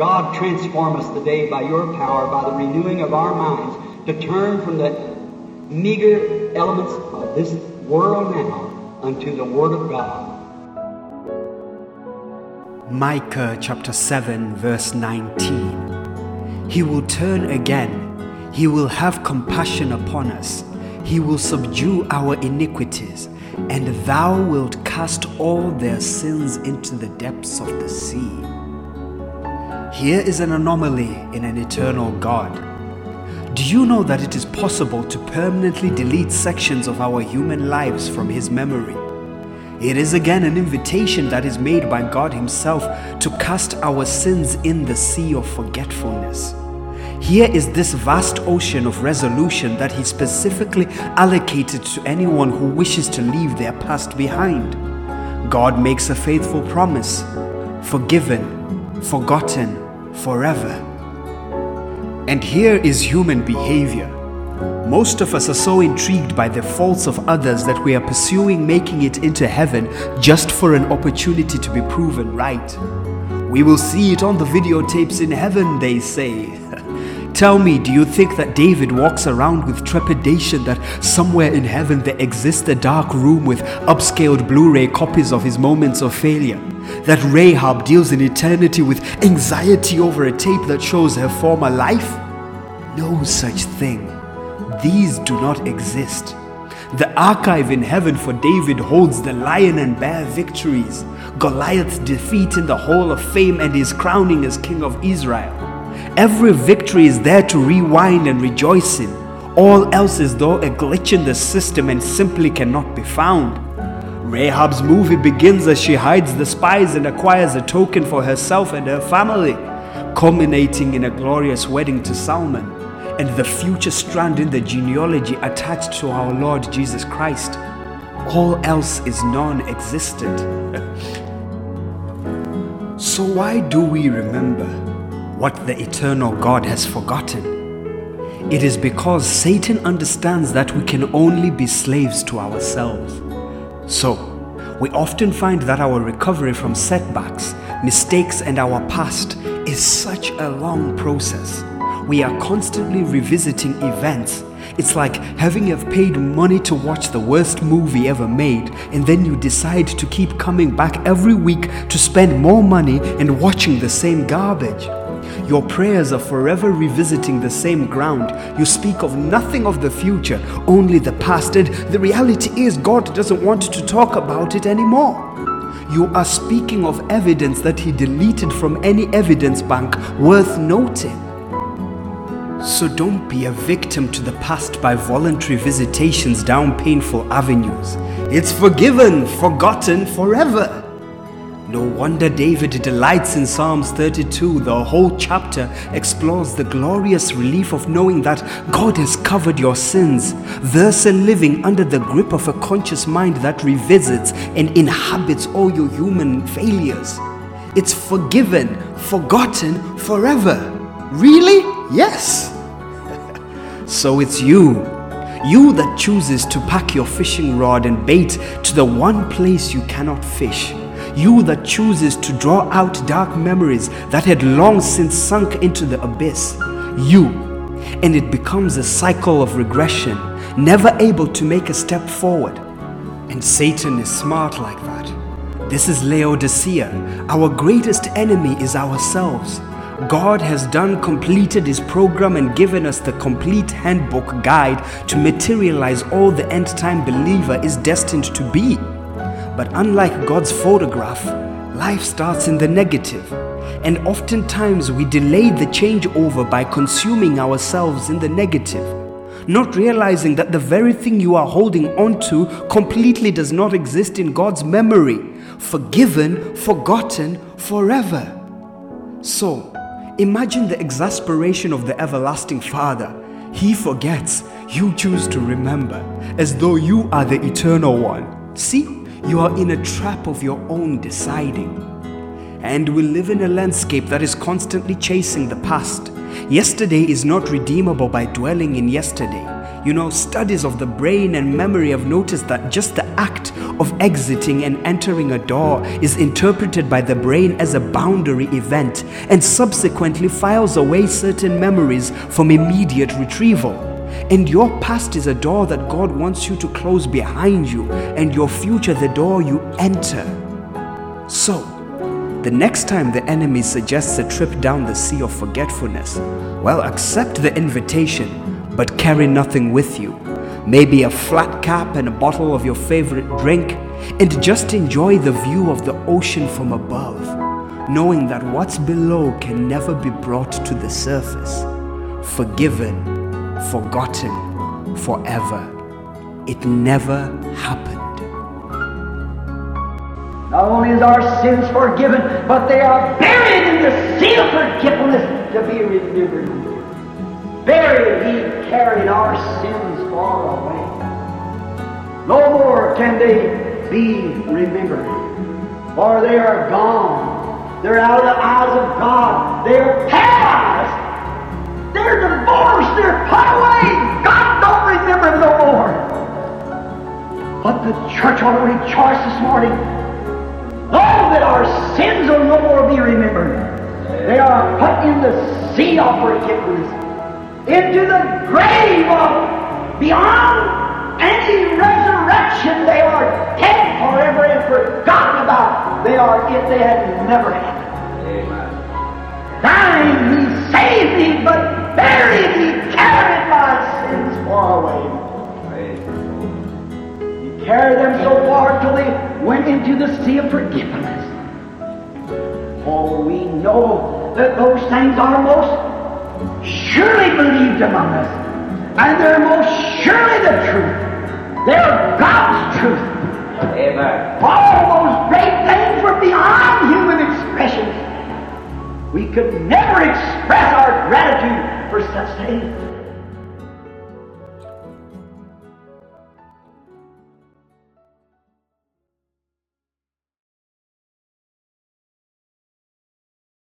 God, transform us today by your power, by the renewing of our minds, to turn from the meager elements of this world now unto the Word of God. Micah chapter 7, verse 19. He will turn again, He will have compassion upon us, He will subdue our iniquities, and thou wilt cast all their sins into the depths of the sea. Here is an anomaly in an eternal God. Do you know that it is possible to permanently delete sections of our human lives from His memory? It is again an invitation that is made by God Himself to cast our sins in the sea of forgetfulness. Here is this vast ocean of resolution that He specifically allocated to anyone who wishes to leave their past behind. God makes a faithful promise forgiven, forgotten, forever. And here is human behavior. Most of us are so intrigued by the faults of others that we are pursuing making it into heaven just for an opportunity to be proven right. We will see it on the videotapes in heaven, they say. Tell me, do you think that David walks around with trepidation that somewhere in heaven there exists a dark room with upscaled Blu ray copies of his moments of failure? That Rahab deals in eternity with anxiety over a tape that shows her former life? No such thing. These do not exist. The archive in heaven for David holds the lion and bear victories, Goliath's defeat in the Hall of Fame, and his crowning as King of Israel. Every victory is there to rewind and rejoice in. All else is though a glitch in the system and simply cannot be found. Rahab's movie begins as she hides the spies and acquires a token for herself and her family, culminating in a glorious wedding to Salmon and the future strand in the genealogy attached to our Lord Jesus Christ. All else is non existent. so, why do we remember what the eternal God has forgotten? It is because Satan understands that we can only be slaves to ourselves. So, we often find that our recovery from setbacks, mistakes, and our past is such a long process. We are constantly revisiting events. It's like having have paid money to watch the worst movie ever made, and then you decide to keep coming back every week to spend more money and watching the same garbage. Your prayers are forever revisiting the same ground. You speak of nothing of the future, only the past, and the reality is God doesn't want to talk about it anymore. You are speaking of evidence that He deleted from any evidence bank worth noting. So don't be a victim to the past by voluntary visitations down painful avenues. It's forgiven, forgotten forever. No wonder David delights in Psalms 32. The whole chapter explores the glorious relief of knowing that God has covered your sins, thus living under the grip of a conscious mind that revisits and inhabits all your human failures. It's forgiven, forgotten forever. Really? Yes. so it's you. You that chooses to pack your fishing rod and bait to the one place you cannot fish you that chooses to draw out dark memories that had long since sunk into the abyss. You. And it becomes a cycle of regression, never able to make a step forward. And Satan is smart like that. This is Laodicea. Our greatest enemy is ourselves. God has done completed his program and given us the complete handbook guide to materialize all the end time believer is destined to be. But unlike God's photograph, life starts in the negative, and oftentimes we delay the changeover by consuming ourselves in the negative, not realizing that the very thing you are holding on to completely does not exist in God's memory, forgiven, forgotten forever. So, imagine the exasperation of the everlasting Father. He forgets, you choose to remember, as though you are the eternal one. See? You are in a trap of your own deciding. And we live in a landscape that is constantly chasing the past. Yesterday is not redeemable by dwelling in yesterday. You know, studies of the brain and memory have noticed that just the act of exiting and entering a door is interpreted by the brain as a boundary event and subsequently files away certain memories from immediate retrieval. And your past is a door that God wants you to close behind you, and your future the door you enter. So, the next time the enemy suggests a trip down the sea of forgetfulness, well, accept the invitation but carry nothing with you. Maybe a flat cap and a bottle of your favorite drink, and just enjoy the view of the ocean from above, knowing that what's below can never be brought to the surface. Forgiven, forgotten, forever. It never happened. Not only is our sins forgiven, but they are buried in the sea of forgetfulness to be remembered buried, he carried our sins far away. No more can they be remembered, for they are gone. They're out of the eyes of God. They're past. They're divorced. The church ought to rejoice this morning. Oh, that our sins will no more be remembered. They are put in the sea of forgiveness into the grave of beyond any resurrection. They are dead forever and forgotten about. They are if they had never happened. Dying, he saved me, but buried, he went into the sea of forgiveness. For we know that those things are most surely believed among us. And they're most surely the truth. They're God's truth. Amen. All those great things were beyond human expression. We could never express our gratitude for such things.